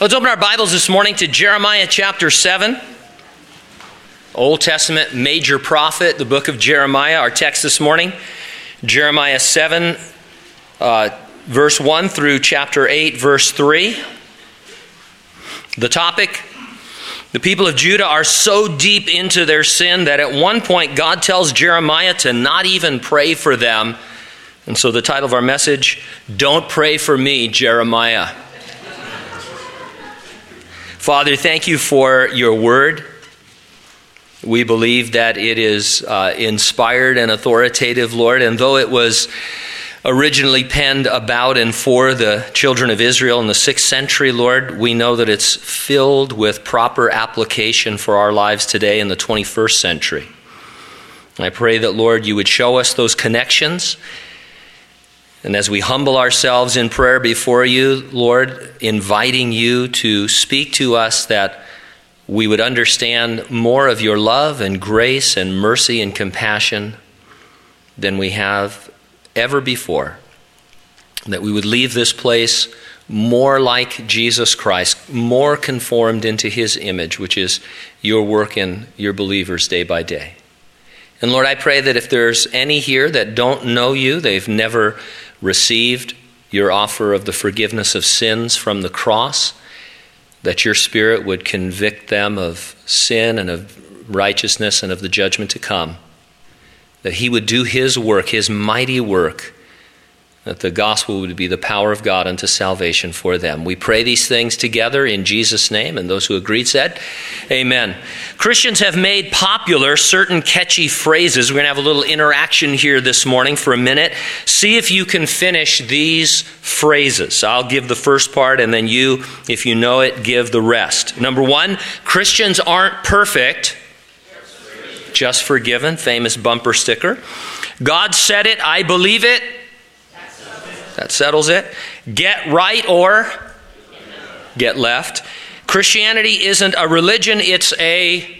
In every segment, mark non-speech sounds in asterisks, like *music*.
Let's open our Bibles this morning to Jeremiah chapter 7. Old Testament major prophet, the book of Jeremiah. Our text this morning, Jeremiah 7, uh, verse 1 through chapter 8, verse 3. The topic the people of Judah are so deep into their sin that at one point God tells Jeremiah to not even pray for them. And so the title of our message, Don't Pray for Me, Jeremiah. Father, thank you for your word. We believe that it is uh, inspired and authoritative, Lord, and though it was originally penned about and for the children of Israel in the sixth century, Lord, we know that it's filled with proper application for our lives today in the 21st century. I pray that, Lord, you would show us those connections and as we humble ourselves in prayer before you, Lord, inviting you to speak to us that we would understand more of your love and grace and mercy and compassion than we have ever before. That we would leave this place more like Jesus Christ, more conformed into his image, which is your work in your believers day by day. And Lord, I pray that if there's any here that don't know you, they've never received your offer of the forgiveness of sins from the cross, that your Spirit would convict them of sin and of righteousness and of the judgment to come, that He would do His work, His mighty work that the gospel would be the power of God unto salvation for them. We pray these things together in Jesus' name, and those who agreed said, Amen. Christians have made popular certain catchy phrases. We're going to have a little interaction here this morning for a minute. See if you can finish these phrases. I'll give the first part, and then you, if you know it, give the rest. Number one, Christians aren't perfect, just forgiven. Famous bumper sticker. God said it, I believe it. That settles it. Get right or get left. Christianity isn't a religion, it's a.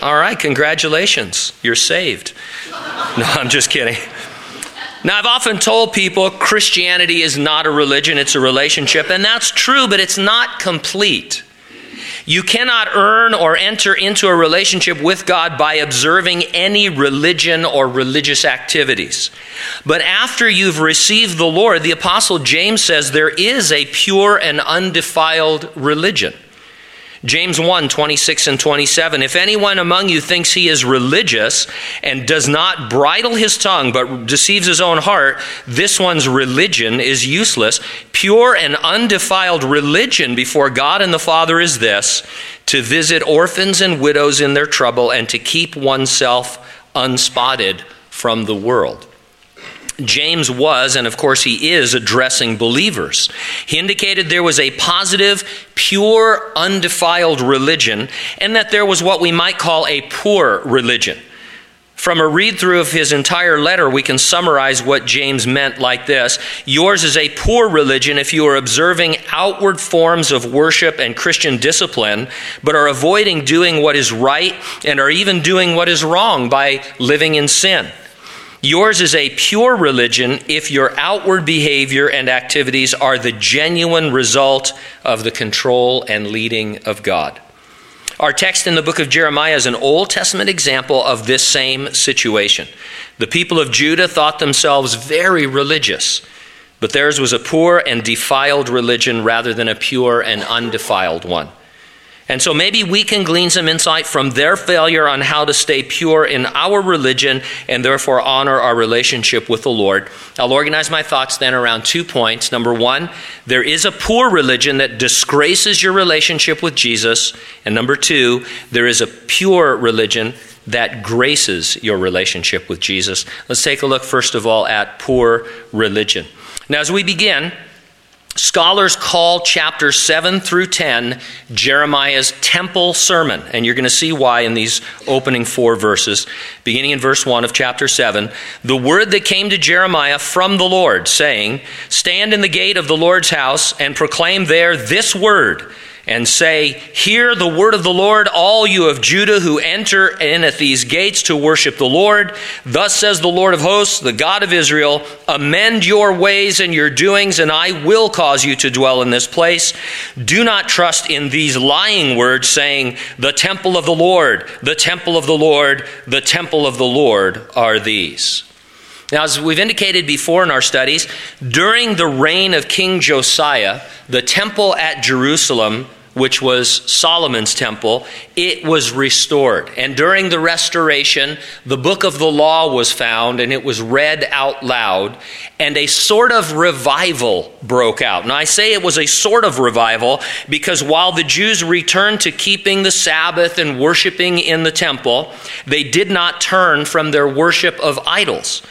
All right, congratulations. You're saved. *laughs* No, I'm just kidding. Now, I've often told people Christianity is not a religion, it's a relationship, and that's true, but it's not complete. You cannot earn or enter into a relationship with God by observing any religion or religious activities. But after you've received the Lord, the Apostle James says there is a pure and undefiled religion. James 1 26 and 27. If anyone among you thinks he is religious and does not bridle his tongue but deceives his own heart, this one's religion is useless. Pure and undefiled religion before God and the Father is this to visit orphans and widows in their trouble and to keep oneself unspotted from the world. James was, and of course he is, addressing believers. He indicated there was a positive, pure, undefiled religion, and that there was what we might call a poor religion. From a read through of his entire letter, we can summarize what James meant like this Yours is a poor religion if you are observing outward forms of worship and Christian discipline, but are avoiding doing what is right and are even doing what is wrong by living in sin. Yours is a pure religion if your outward behavior and activities are the genuine result of the control and leading of God. Our text in the book of Jeremiah is an Old Testament example of this same situation. The people of Judah thought themselves very religious, but theirs was a poor and defiled religion rather than a pure and undefiled one. And so maybe we can glean some insight from their failure on how to stay pure in our religion and therefore honor our relationship with the Lord. I'll organize my thoughts then around two points. Number one, there is a poor religion that disgraces your relationship with Jesus. And number two, there is a pure religion that graces your relationship with Jesus. Let's take a look, first of all, at poor religion. Now, as we begin, Scholars call chapter 7 through 10 Jeremiah's temple sermon, and you're going to see why in these opening four verses. Beginning in verse 1 of chapter 7, the word that came to Jeremiah from the Lord, saying, Stand in the gate of the Lord's house and proclaim there this word and say, Hear the word of the Lord, all you of Judah who enter in at these gates to worship the Lord. Thus says the Lord of hosts, the God of Israel, Amend your ways and your doings, and I will cause you to dwell in this place. Do not trust in these lying words, saying, The temple of the Lord, the temple of the Lord, the temple of the Lord are these. Now, as we've indicated before in our studies, during the reign of King Josiah, the temple at Jerusalem, which was Solomon's temple, it was restored. And during the restoration, the book of the law was found and it was read out loud, and a sort of revival broke out. Now, I say it was a sort of revival because while the Jews returned to keeping the Sabbath and worshiping in the temple, they did not turn from their worship of idols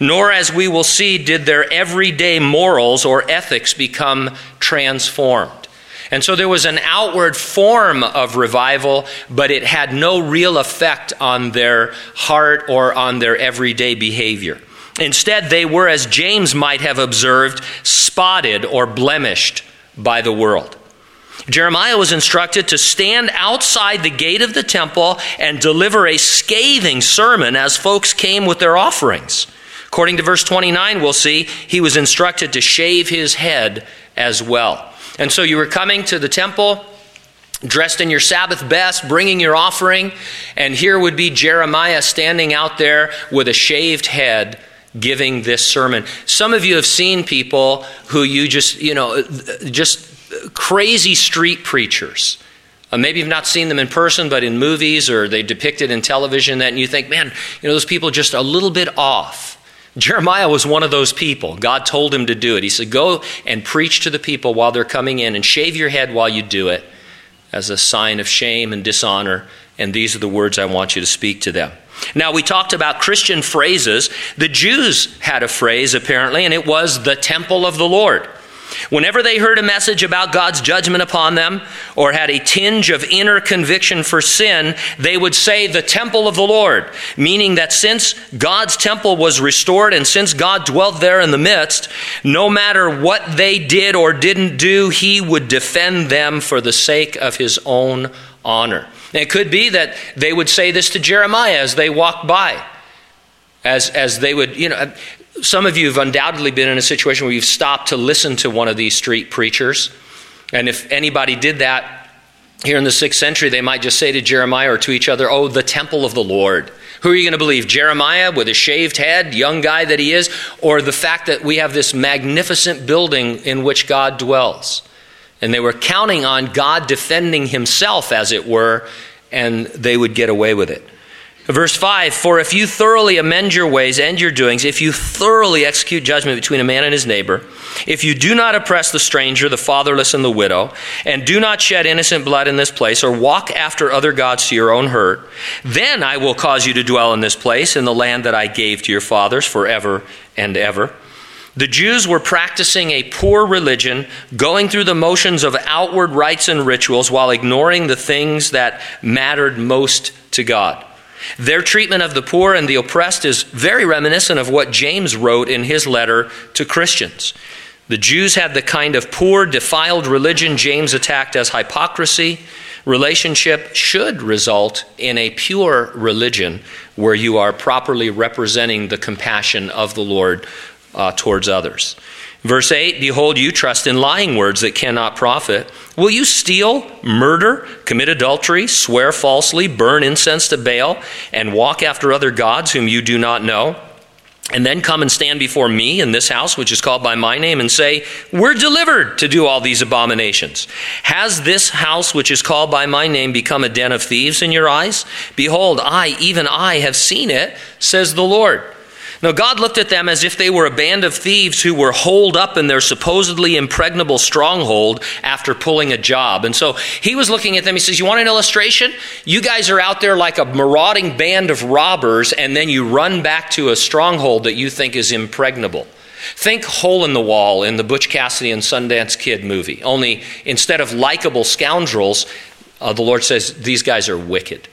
nor, as we will see, did their everyday morals or ethics become transformed. And so there was an outward form of revival, but it had no real effect on their heart or on their everyday behavior. Instead, they were, as James might have observed, spotted or blemished by the world. Jeremiah was instructed to stand outside the gate of the temple and deliver a scathing sermon as folks came with their offerings. According to verse 29, we'll see he was instructed to shave his head as well. And so you were coming to the temple dressed in your Sabbath best, bringing your offering, and here would be Jeremiah standing out there with a shaved head giving this sermon. Some of you have seen people who you just, you know, just crazy street preachers. Uh, maybe you've not seen them in person, but in movies or they depicted in television that, and you think, man, you know, those people just a little bit off. Jeremiah was one of those people. God told him to do it. He said, Go and preach to the people while they're coming in and shave your head while you do it as a sign of shame and dishonor. And these are the words I want you to speak to them. Now, we talked about Christian phrases. The Jews had a phrase, apparently, and it was the temple of the Lord. Whenever they heard a message about God's judgment upon them or had a tinge of inner conviction for sin, they would say, The temple of the Lord, meaning that since God's temple was restored and since God dwelt there in the midst, no matter what they did or didn't do, He would defend them for the sake of His own honor. And it could be that they would say this to Jeremiah as they walked by. As, as they would, you know, some of you have undoubtedly been in a situation where you've stopped to listen to one of these street preachers. And if anybody did that here in the sixth century, they might just say to Jeremiah or to each other, Oh, the temple of the Lord. Who are you going to believe? Jeremiah with a shaved head, young guy that he is, or the fact that we have this magnificent building in which God dwells? And they were counting on God defending himself, as it were, and they would get away with it. Verse 5 For if you thoroughly amend your ways and your doings, if you thoroughly execute judgment between a man and his neighbor, if you do not oppress the stranger, the fatherless, and the widow, and do not shed innocent blood in this place, or walk after other gods to your own hurt, then I will cause you to dwell in this place, in the land that I gave to your fathers forever and ever. The Jews were practicing a poor religion, going through the motions of outward rites and rituals while ignoring the things that mattered most to God. Their treatment of the poor and the oppressed is very reminiscent of what James wrote in his letter to Christians. The Jews had the kind of poor, defiled religion James attacked as hypocrisy. Relationship should result in a pure religion where you are properly representing the compassion of the Lord uh, towards others. Verse 8 Behold, you trust in lying words that cannot profit. Will you steal, murder, commit adultery, swear falsely, burn incense to Baal, and walk after other gods whom you do not know? And then come and stand before me in this house, which is called by my name, and say, We're delivered to do all these abominations. Has this house, which is called by my name, become a den of thieves in your eyes? Behold, I, even I, have seen it, says the Lord. Now, God looked at them as if they were a band of thieves who were holed up in their supposedly impregnable stronghold after pulling a job. And so he was looking at them. He says, You want an illustration? You guys are out there like a marauding band of robbers, and then you run back to a stronghold that you think is impregnable. Think Hole in the Wall in the Butch Cassidy and Sundance Kid movie. Only instead of likable scoundrels, uh, the Lord says, These guys are wicked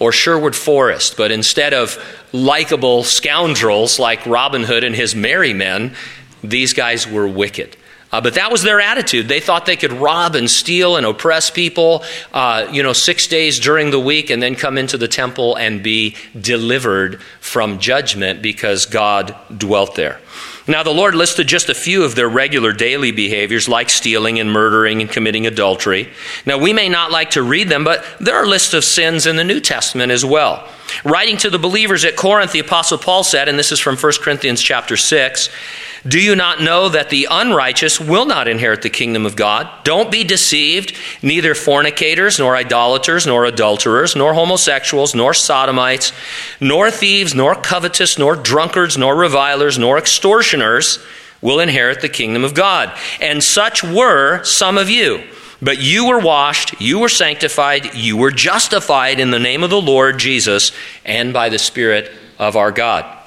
or Sherwood Forest, but instead of likable scoundrels like Robin Hood and his merry men, these guys were wicked. Uh, but that was their attitude. They thought they could rob and steal and oppress people, uh, you know, six days during the week and then come into the temple and be delivered from judgment because God dwelt there. Now, the Lord listed just a few of their regular daily behaviors, like stealing and murdering and committing adultery. Now, we may not like to read them, but there are lists of sins in the New Testament as well. Writing to the believers at Corinth, the Apostle Paul said, and this is from 1 Corinthians chapter 6, do you not know that the unrighteous will not inherit the kingdom of God? Don't be deceived. Neither fornicators, nor idolaters, nor adulterers, nor homosexuals, nor sodomites, nor thieves, nor covetous, nor drunkards, nor revilers, nor extortioners will inherit the kingdom of God. And such were some of you. But you were washed, you were sanctified, you were justified in the name of the Lord Jesus and by the Spirit of our God.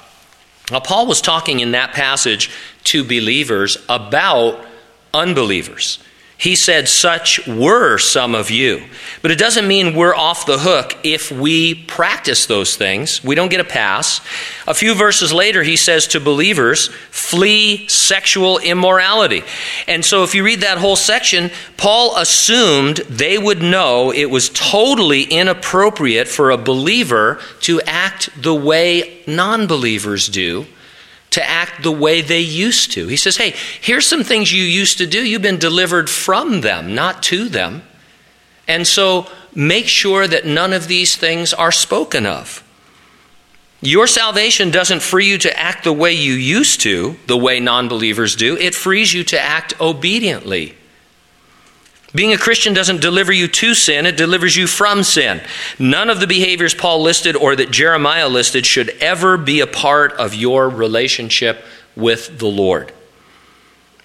Now, Paul was talking in that passage to believers about unbelievers. He said, Such were some of you. But it doesn't mean we're off the hook if we practice those things. We don't get a pass. A few verses later, he says to believers, Flee sexual immorality. And so, if you read that whole section, Paul assumed they would know it was totally inappropriate for a believer to act the way non believers do to act the way they used to. He says, Hey, here's some things you used to do. You've been delivered from them, not to them. And so make sure that none of these things are spoken of. Your salvation doesn't free you to act the way you used to, the way non believers do. It frees you to act obediently being a Christian doesn't deliver you to sin, it delivers you from sin. None of the behaviors Paul listed or that Jeremiah listed should ever be a part of your relationship with the Lord.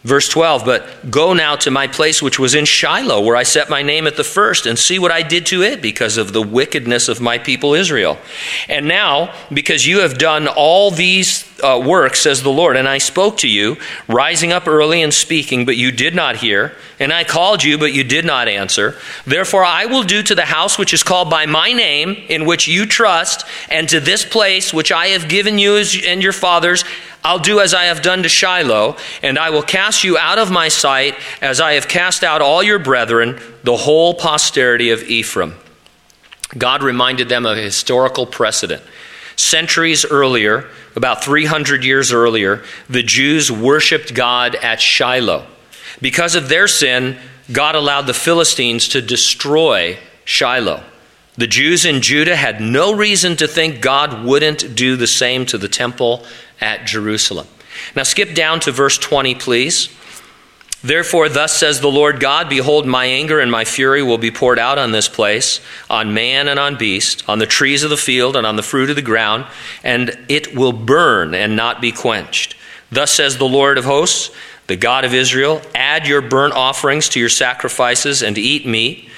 Verse 12, but go now to my place which was in Shiloh, where I set my name at the first, and see what I did to it because of the wickedness of my people Israel. And now, because you have done all these uh, works, says the Lord, and I spoke to you, rising up early and speaking, but you did not hear, and I called you, but you did not answer. Therefore, I will do to the house which is called by my name, in which you trust, and to this place which I have given you and your fathers, I'll do as I have done to Shiloh, and I will cast you out of my sight as I have cast out all your brethren, the whole posterity of Ephraim. God reminded them of a historical precedent. Centuries earlier, about 300 years earlier, the Jews worshiped God at Shiloh. Because of their sin, God allowed the Philistines to destroy Shiloh. The Jews in Judah had no reason to think God wouldn't do the same to the temple at Jerusalem. Now, skip down to verse 20, please. Therefore, thus says the Lord God Behold, my anger and my fury will be poured out on this place, on man and on beast, on the trees of the field and on the fruit of the ground, and it will burn and not be quenched. Thus says the Lord of hosts, the God of Israel Add your burnt offerings to your sacrifices and eat meat.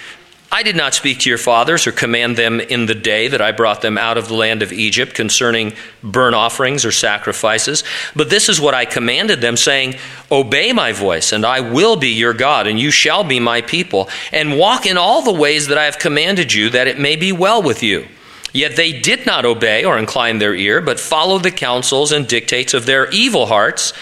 I did not speak to your fathers or command them in the day that I brought them out of the land of Egypt concerning burnt offerings or sacrifices. But this is what I commanded them, saying, Obey my voice, and I will be your God, and you shall be my people, and walk in all the ways that I have commanded you, that it may be well with you. Yet they did not obey or incline their ear, but followed the counsels and dictates of their evil hearts.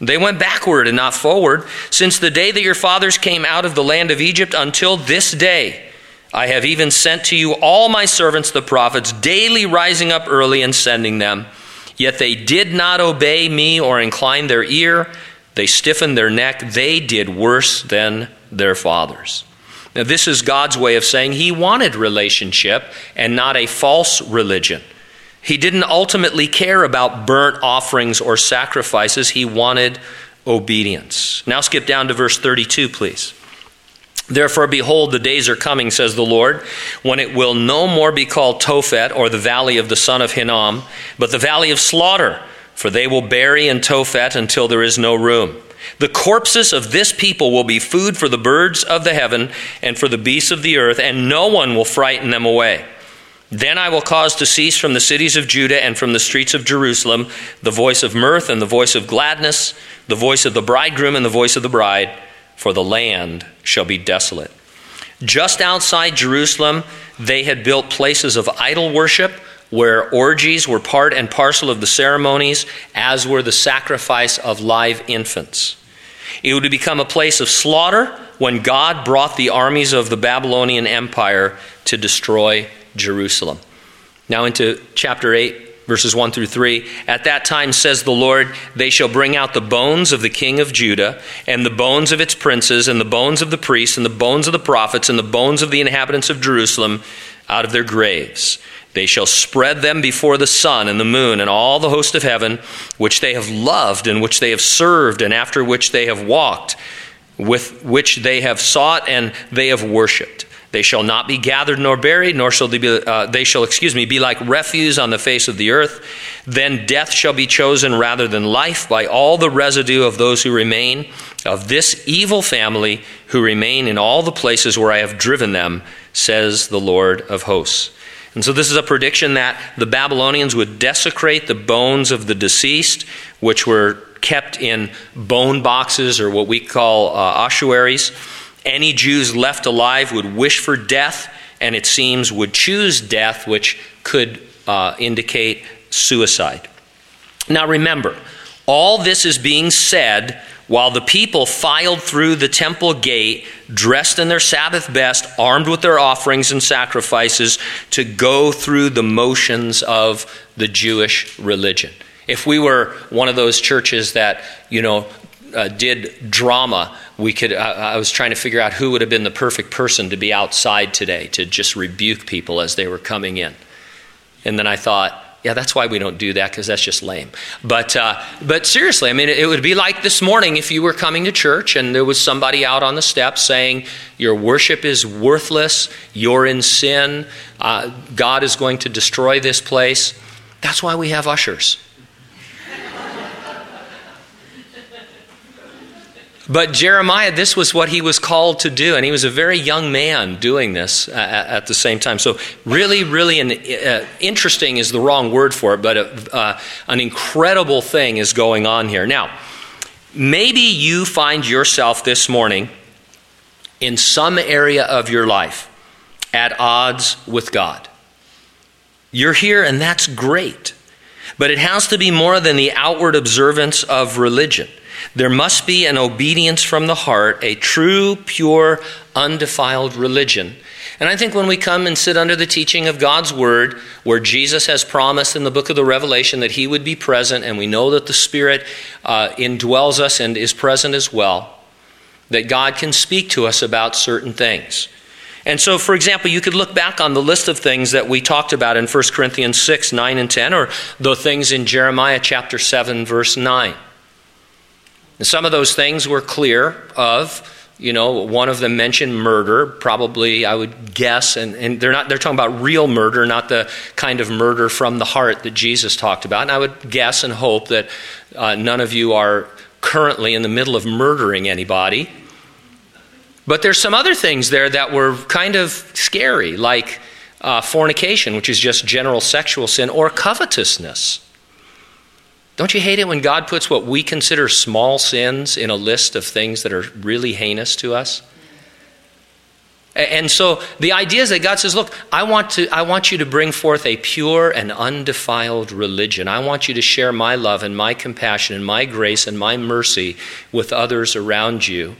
They went backward and not forward, since the day that your fathers came out of the land of Egypt until this day. I have even sent to you all my servants the prophets, daily rising up early and sending them. Yet they did not obey me or incline their ear. They stiffened their neck. They did worse than their fathers. Now, this is God's way of saying He wanted relationship and not a false religion. He didn't ultimately care about burnt offerings or sacrifices, He wanted obedience. Now, skip down to verse 32, please. Therefore, behold, the days are coming, says the Lord, when it will no more be called Tophet, or the valley of the son of Hinnom, but the valley of slaughter, for they will bury in Tophet until there is no room. The corpses of this people will be food for the birds of the heaven and for the beasts of the earth, and no one will frighten them away. Then I will cause to cease from the cities of Judah and from the streets of Jerusalem the voice of mirth and the voice of gladness, the voice of the bridegroom and the voice of the bride for the land shall be desolate. Just outside Jerusalem, they had built places of idol worship where orgies were part and parcel of the ceremonies, as were the sacrifice of live infants. It would become a place of slaughter when God brought the armies of the Babylonian Empire to destroy Jerusalem. Now, into chapter 8, verses 1 through 3. At that time, says the Lord, they shall bring out the bones of the king of Judah, and the bones of its princes, and the bones of the priests, and the bones of the prophets, and the bones of the inhabitants of Jerusalem out of their graves. They shall spread them before the sun and the moon and all the host of heaven, which they have loved, and which they have served, and after which they have walked, with which they have sought, and they have worshipped. They shall not be gathered nor buried, nor shall they be, uh, they shall, excuse me, be like refuse on the face of the earth. Then death shall be chosen rather than life by all the residue of those who remain of this evil family who remain in all the places where I have driven them, says the Lord of hosts. And so this is a prediction that the Babylonians would desecrate the bones of the deceased, which were kept in bone boxes or what we call uh, ossuaries. Any Jews left alive would wish for death, and it seems would choose death, which could uh, indicate suicide. Now remember, all this is being said while the people filed through the temple gate, dressed in their Sabbath best, armed with their offerings and sacrifices, to go through the motions of the Jewish religion. If we were one of those churches that, you know, uh, did drama, we could. Uh, I was trying to figure out who would have been the perfect person to be outside today to just rebuke people as they were coming in. And then I thought, yeah, that's why we don't do that because that's just lame. But uh, but seriously, I mean, it would be like this morning if you were coming to church and there was somebody out on the steps saying your worship is worthless, you're in sin, uh, God is going to destroy this place. That's why we have ushers. But Jeremiah, this was what he was called to do, and he was a very young man doing this at, at the same time. So, really, really, an, uh, interesting is the wrong word for it, but a, uh, an incredible thing is going on here. Now, maybe you find yourself this morning in some area of your life at odds with God. You're here, and that's great. But it has to be more than the outward observance of religion. There must be an obedience from the heart, a true, pure, undefiled religion. And I think when we come and sit under the teaching of God's Word, where Jesus has promised in the book of the Revelation that He would be present, and we know that the Spirit uh, indwells us and is present as well, that God can speak to us about certain things. And so, for example, you could look back on the list of things that we talked about in 1 Corinthians 6, 9, and 10, or the things in Jeremiah chapter 7, verse 9. And some of those things were clear of. You know, one of them mentioned murder, probably, I would guess, and, and they're not they're talking about real murder, not the kind of murder from the heart that Jesus talked about. And I would guess and hope that uh, none of you are currently in the middle of murdering anybody. But there's some other things there that were kind of scary, like uh, fornication, which is just general sexual sin, or covetousness. Don't you hate it when God puts what we consider small sins in a list of things that are really heinous to us? And so the idea is that God says, Look, I want, to, I want you to bring forth a pure and undefiled religion. I want you to share my love and my compassion and my grace and my mercy with others around you.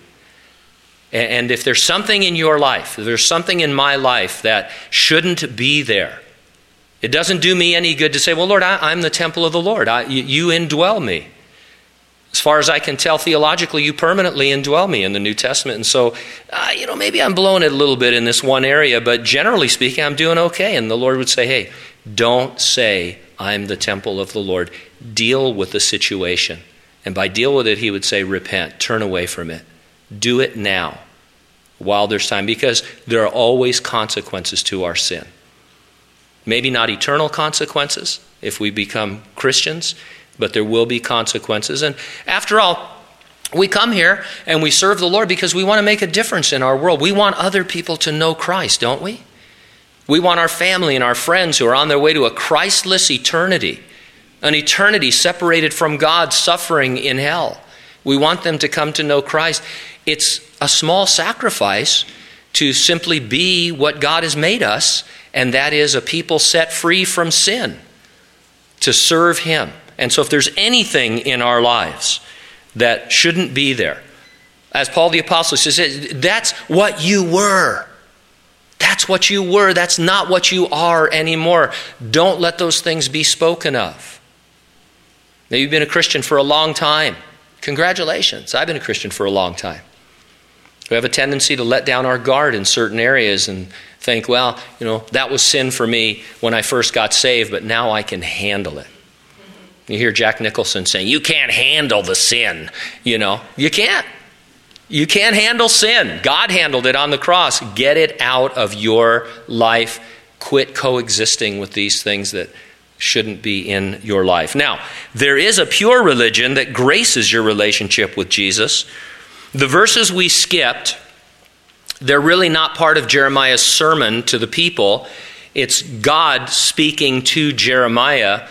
And if there's something in your life, if there's something in my life that shouldn't be there, it doesn't do me any good to say, well, Lord, I, am the temple of the Lord. I, you, you indwell me. As far as I can tell theologically, you permanently indwell me in the New Testament. And so, uh, you know, maybe I'm blowing it a little bit in this one area, but generally speaking, I'm doing okay. And the Lord would say, hey, don't say, I'm the temple of the Lord. Deal with the situation. And by deal with it, he would say, repent, turn away from it. Do it now while there's time, because there are always consequences to our sin. Maybe not eternal consequences if we become Christians, but there will be consequences. And after all, we come here and we serve the Lord because we want to make a difference in our world. We want other people to know Christ, don't we? We want our family and our friends who are on their way to a Christless eternity, an eternity separated from God, suffering in hell. We want them to come to know Christ. It's a small sacrifice to simply be what God has made us and that is a people set free from sin to serve Him. And so, if there's anything in our lives that shouldn't be there, as Paul the Apostle says, that's what you were. That's what you were. That's not what you are anymore. Don't let those things be spoken of. Maybe you've been a Christian for a long time. Congratulations. I've been a Christian for a long time. We have a tendency to let down our guard in certain areas and think, well, you know, that was sin for me when I first got saved, but now I can handle it. You hear Jack Nicholson saying, You can't handle the sin. You know, you can't. You can't handle sin. God handled it on the cross. Get it out of your life. Quit coexisting with these things that shouldn't be in your life. Now, there is a pure religion that graces your relationship with Jesus. The verses we skipped, they're really not part of Jeremiah's sermon to the people. It's God speaking to Jeremiah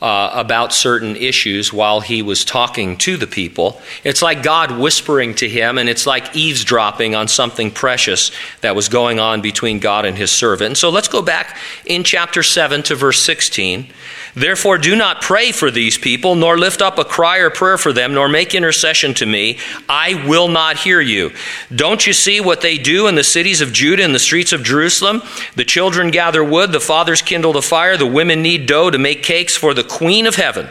uh, about certain issues while he was talking to the people. It's like God whispering to him, and it's like eavesdropping on something precious that was going on between God and his servant. And so let's go back in chapter 7 to verse 16. Therefore, do not pray for these people, nor lift up a cry or prayer for them, nor make intercession to me. I will not hear you. Don't you see what they do in the cities of Judah and the streets of Jerusalem? The children gather wood, the fathers kindle the fire, the women knead dough to make cakes for the queen of heaven.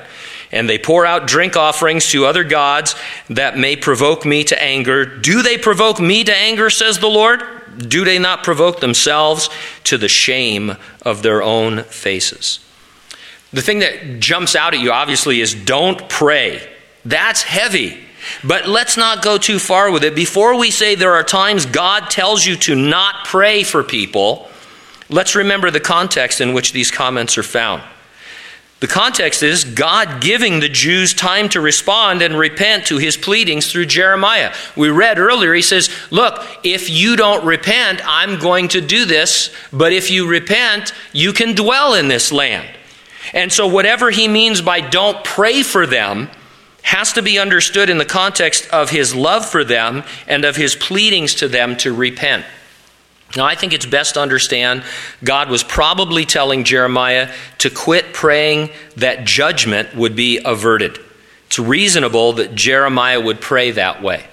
And they pour out drink offerings to other gods that may provoke me to anger. Do they provoke me to anger, says the Lord? Do they not provoke themselves to the shame of their own faces? The thing that jumps out at you, obviously, is don't pray. That's heavy. But let's not go too far with it. Before we say there are times God tells you to not pray for people, let's remember the context in which these comments are found. The context is God giving the Jews time to respond and repent to his pleadings through Jeremiah. We read earlier, he says, Look, if you don't repent, I'm going to do this, but if you repent, you can dwell in this land. And so, whatever he means by don't pray for them has to be understood in the context of his love for them and of his pleadings to them to repent. Now, I think it's best to understand God was probably telling Jeremiah to quit praying that judgment would be averted. It's reasonable that Jeremiah would pray that way.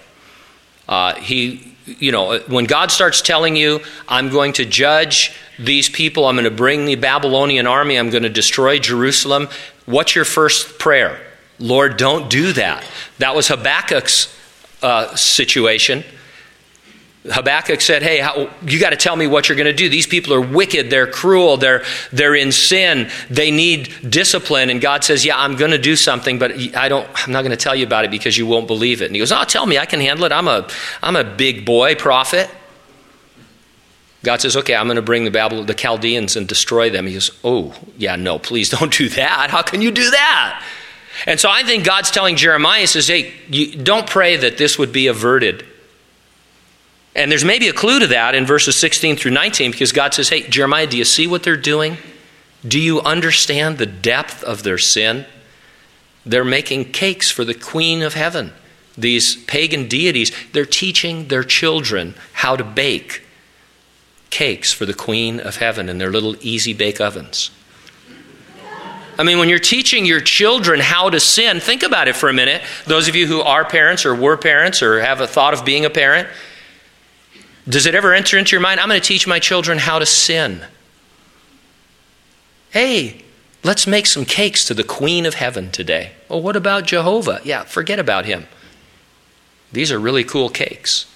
Uh, he, you know, when God starts telling you, I'm going to judge these people. I'm going to bring the Babylonian army. I'm going to destroy Jerusalem. What's your first prayer? Lord, don't do that. That was Habakkuk's uh, situation. Habakkuk said, Hey, how, you got to tell me what you're going to do. These people are wicked. They're cruel. They're, they're in sin. They need discipline. And God says, Yeah, I'm going to do something, but I don't, I'm not going to tell you about it because you won't believe it. And he goes, Oh, tell me. I can handle it. I'm a, I'm a big boy prophet. God says, okay, I'm going to bring the Babylon, the Chaldeans and destroy them. He goes, oh, yeah, no, please don't do that. How can you do that? And so I think God's telling Jeremiah, he says, hey, you, don't pray that this would be averted. And there's maybe a clue to that in verses 16 through 19 because God says, hey, Jeremiah, do you see what they're doing? Do you understand the depth of their sin? They're making cakes for the queen of heaven. These pagan deities, they're teaching their children how to bake cakes for the Queen of Heaven in their little easy bake ovens. I mean, when you're teaching your children how to sin, think about it for a minute. Those of you who are parents or were parents or have a thought of being a parent, does it ever enter into your mind? I'm going to teach my children how to sin. Hey, let's make some cakes to the Queen of Heaven today. Well, what about Jehovah? Yeah, forget about him. These are really cool cakes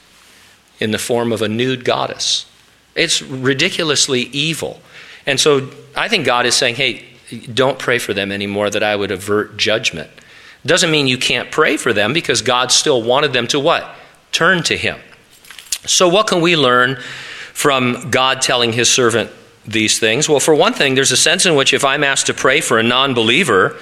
in the form of a nude goddess. It's ridiculously evil. And so I think God is saying, hey, don't pray for them anymore, that I would avert judgment. Doesn't mean you can't pray for them because God still wanted them to what? Turn to Him. So, what can we learn from God telling His servant these things? Well, for one thing, there's a sense in which if I'm asked to pray for a non believer,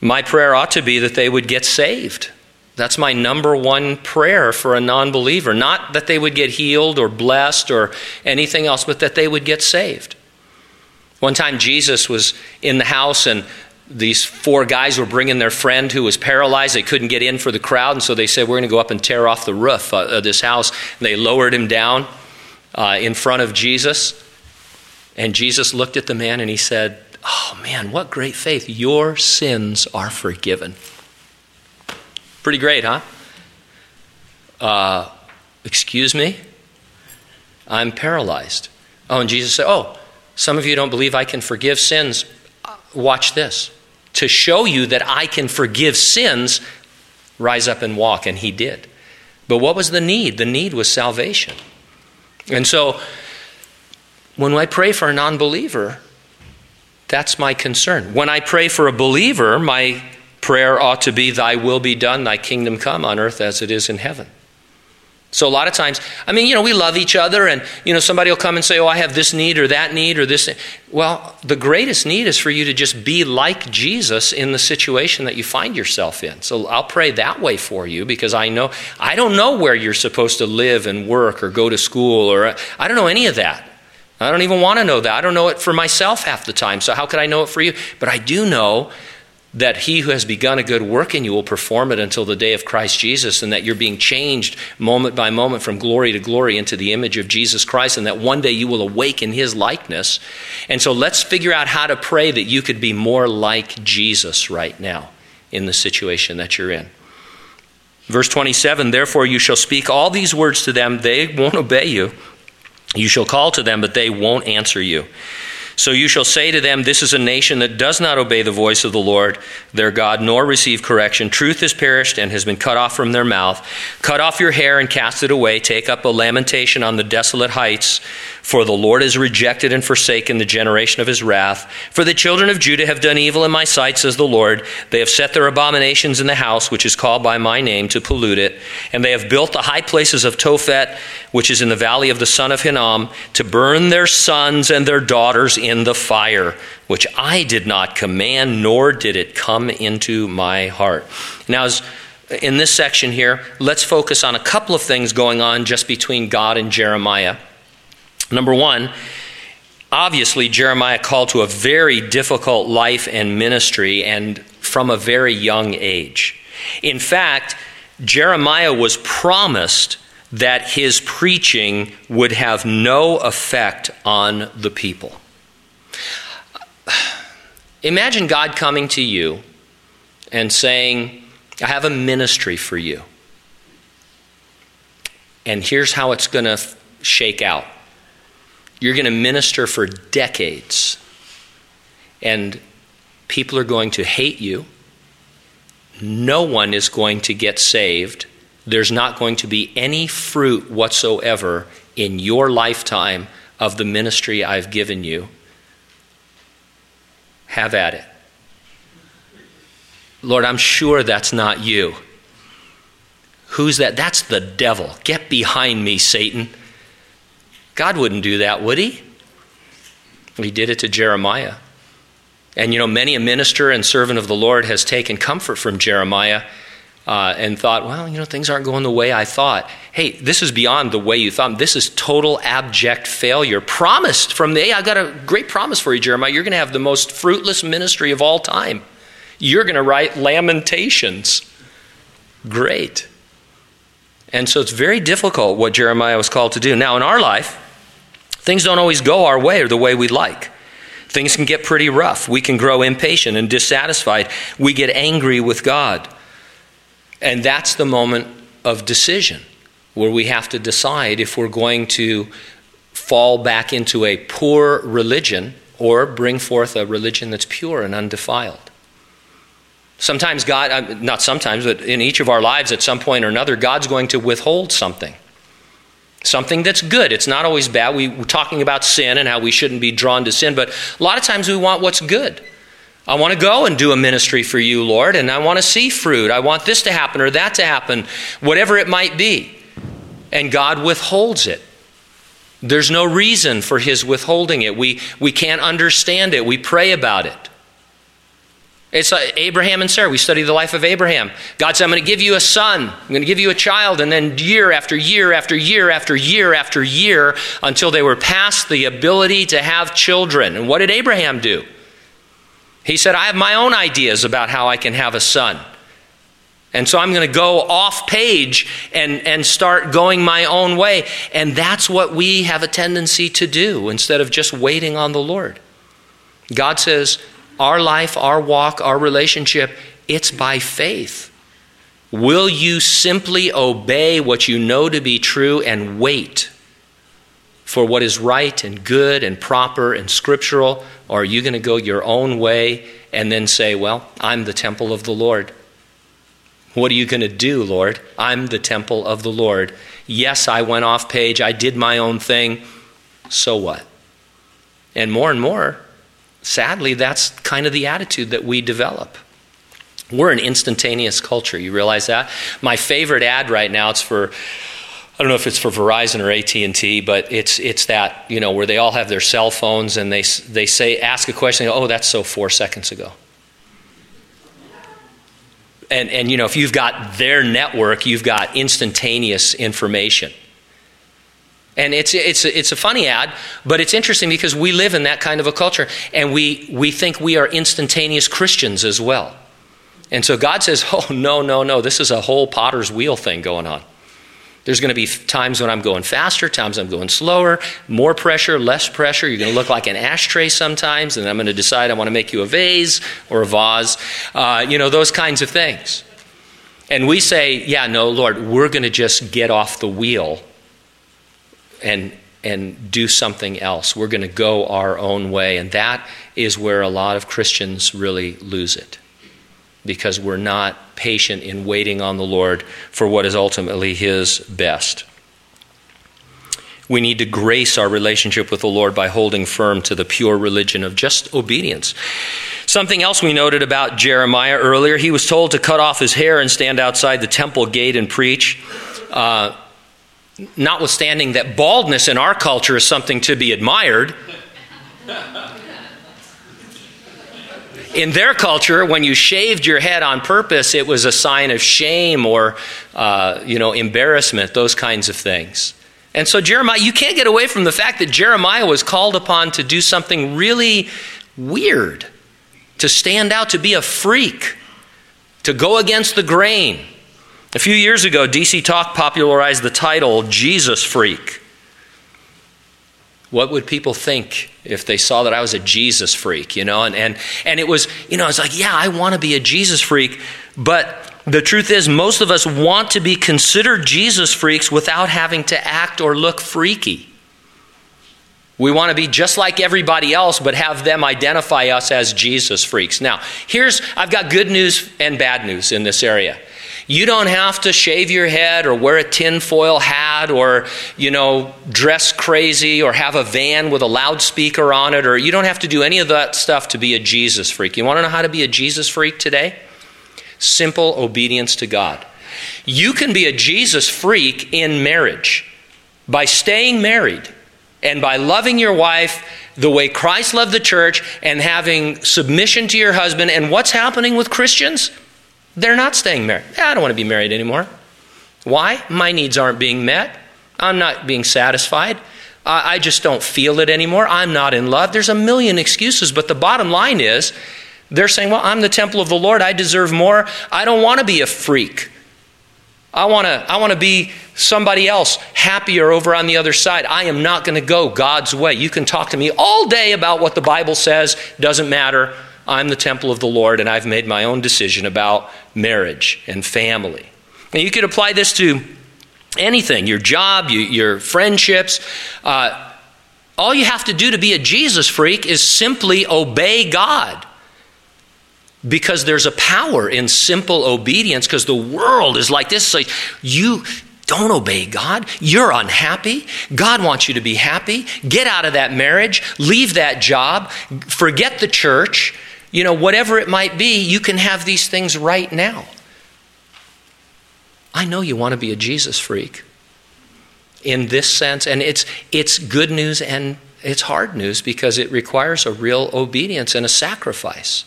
my prayer ought to be that they would get saved. That's my number one prayer for a non believer. Not that they would get healed or blessed or anything else, but that they would get saved. One time, Jesus was in the house, and these four guys were bringing their friend who was paralyzed. They couldn't get in for the crowd, and so they said, We're going to go up and tear off the roof of this house. And they lowered him down uh, in front of Jesus. And Jesus looked at the man and he said, Oh man, what great faith. Your sins are forgiven. Pretty great, huh? uh, Excuse me? I'm paralyzed. Oh, and Jesus said, Oh, some of you don't believe I can forgive sins. Watch this. To show you that I can forgive sins, rise up and walk. And he did. But what was the need? The need was salvation. And so, when I pray for a non believer, that's my concern. When I pray for a believer, my prayer ought to be, Thy will be done, Thy kingdom come on earth as it is in heaven. So a lot of times, I mean, you know, we love each other, and you know, somebody will come and say, "Oh, I have this need or that need or this." Well, the greatest need is for you to just be like Jesus in the situation that you find yourself in. So I'll pray that way for you because I know I don't know where you're supposed to live and work or go to school or I don't know any of that. I don't even want to know that. I don't know it for myself half the time. So how could I know it for you? But I do know that he who has begun a good work in you will perform it until the day of Christ Jesus, and that you're being changed moment by moment from glory to glory into the image of Jesus Christ, and that one day you will awake in his likeness. And so let's figure out how to pray that you could be more like Jesus right now in the situation that you're in. Verse 27 Therefore you shall speak all these words to them, they won't obey you. You shall call to them, but they won't answer you. So you shall say to them, This is a nation that does not obey the voice of the Lord their God, nor receive correction. Truth has perished and has been cut off from their mouth. Cut off your hair and cast it away. Take up a lamentation on the desolate heights. For the Lord has rejected and forsaken the generation of his wrath. For the children of Judah have done evil in my sight, says the Lord. They have set their abominations in the house which is called by my name to pollute it. And they have built the high places of Tophet, which is in the valley of the son of Hinnom, to burn their sons and their daughters in the fire, which I did not command, nor did it come into my heart. Now, as in this section here, let's focus on a couple of things going on just between God and Jeremiah. Number one, obviously, Jeremiah called to a very difficult life and ministry, and from a very young age. In fact, Jeremiah was promised that his preaching would have no effect on the people. *sighs* Imagine God coming to you and saying, I have a ministry for you. And here's how it's going to shake out. You're going to minister for decades, and people are going to hate you. No one is going to get saved. There's not going to be any fruit whatsoever in your lifetime of the ministry I've given you. Have at it. Lord, I'm sure that's not you. Who's that? That's the devil. Get behind me, Satan. God wouldn't do that, would he? He did it to Jeremiah. And you know, many a minister and servant of the Lord has taken comfort from Jeremiah uh, and thought, well, you know, things aren't going the way I thought. Hey, this is beyond the way you thought. This is total abject failure. Promised from the, hey, I got a great promise for you, Jeremiah. You're going to have the most fruitless ministry of all time. You're going to write lamentations. Great. And so it's very difficult what Jeremiah was called to do. Now, in our life, things don't always go our way or the way we'd like. Things can get pretty rough. We can grow impatient and dissatisfied. We get angry with God. And that's the moment of decision where we have to decide if we're going to fall back into a poor religion or bring forth a religion that's pure and undefiled. Sometimes God, uh, not sometimes, but in each of our lives at some point or another, God's going to withhold something. Something that's good. It's not always bad. We, we're talking about sin and how we shouldn't be drawn to sin, but a lot of times we want what's good. I want to go and do a ministry for you, Lord, and I want to see fruit. I want this to happen or that to happen, whatever it might be. And God withholds it. There's no reason for His withholding it. We, we can't understand it. We pray about it. It's like Abraham and Sarah. We study the life of Abraham. God said, I'm going to give you a son. I'm going to give you a child. And then year after year after year after year after year until they were past the ability to have children. And what did Abraham do? He said, I have my own ideas about how I can have a son. And so I'm going to go off page and, and start going my own way. And that's what we have a tendency to do instead of just waiting on the Lord. God says, our life, our walk, our relationship, it's by faith. Will you simply obey what you know to be true and wait for what is right and good and proper and scriptural? Or are you going to go your own way and then say, Well, I'm the temple of the Lord? What are you going to do, Lord? I'm the temple of the Lord. Yes, I went off page. I did my own thing. So what? And more and more, sadly, that's kind of the attitude that we develop. We're an instantaneous culture. You realize that? My favorite ad right now, it's for I don't know if it's for Verizon or AT&T, but it's it's that, you know, where they all have their cell phones and they they say ask a question, oh, that's so 4 seconds ago and, and you know, if you've got their network, you've got instantaneous information. And it's, it's, it's a funny ad, but it's interesting because we live in that kind of a culture, and we, we think we are instantaneous Christians as well. And so God says, *laughs* Oh, no, no, no, this is a whole potter's wheel thing going on. There's going to be times when I'm going faster, times I'm going slower, more pressure, less pressure. You're going to look like an ashtray sometimes, and I'm going to decide I want to make you a vase or a vase. Uh, you know, those kinds of things. And we say, yeah, no, Lord, we're going to just get off the wheel and, and do something else. We're going to go our own way. And that is where a lot of Christians really lose it because we're not patient in waiting on the Lord for what is ultimately His best. We need to grace our relationship with the Lord by holding firm to the pure religion of just obedience. Something else we noted about Jeremiah earlier he was told to cut off his hair and stand outside the temple gate and preach. Uh, notwithstanding that baldness in our culture is something to be admired. in their culture, when you shaved your head on purpose, it was a sign of shame or, uh, you know, embarrassment, those kinds of things. And so, Jeremiah, you can't get away from the fact that Jeremiah was called upon to do something really weird, to stand out, to be a freak, to go against the grain. A few years ago, DC Talk popularized the title Jesus Freak. What would people think if they saw that I was a Jesus freak, you know? And, and, and it was, you know, it's like, yeah, I want to be a Jesus freak, but the truth is, most of us want to be considered Jesus freaks without having to act or look freaky. We want to be just like everybody else, but have them identify us as Jesus freaks. Now, here's, I've got good news and bad news in this area. You don't have to shave your head or wear a tinfoil hat or, you know, dress crazy or have a van with a loudspeaker on it or you don't have to do any of that stuff to be a Jesus freak. You want to know how to be a Jesus freak today? Simple obedience to God. You can be a Jesus freak in marriage by staying married and by loving your wife the way Christ loved the church and having submission to your husband. And what's happening with Christians? They're not staying married. I don't want to be married anymore. Why? My needs aren't being met. I'm not being satisfied. I just don't feel it anymore. I'm not in love. There's a million excuses, but the bottom line is they're saying, Well, I'm the temple of the Lord. I deserve more. I don't want to be a freak. I want to I want to be somebody else, happier over on the other side. I am not going to go God's way. You can talk to me all day about what the Bible says, doesn't matter. I'm the temple of the Lord, and I've made my own decision about marriage and family. And you could apply this to anything your job, your friendships. Uh, all you have to do to be a Jesus freak is simply obey God. Because there's a power in simple obedience, because the world is like this. Like you don't obey God. You're unhappy. God wants you to be happy. Get out of that marriage. Leave that job. Forget the church you know, whatever it might be, you can have these things right now. I know you want to be a Jesus freak in this sense, and it's, it's good news and it's hard news because it requires a real obedience and a sacrifice.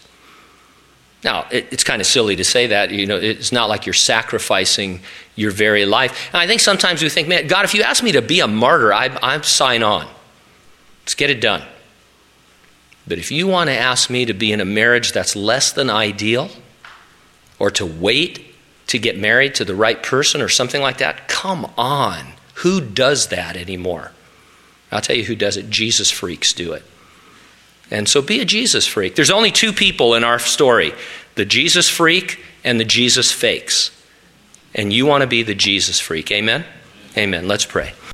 Now, it, it's kind of silly to say that. You know, it's not like you're sacrificing your very life. And I think sometimes we think, man, God, if you ask me to be a martyr, I, I sign on. Let's get it done. But if you want to ask me to be in a marriage that's less than ideal, or to wait to get married to the right person or something like that, come on. Who does that anymore? I'll tell you who does it. Jesus freaks do it. And so be a Jesus freak. There's only two people in our story the Jesus freak and the Jesus fakes. and you want to be the Jesus freak. Amen? Amen. Let's pray.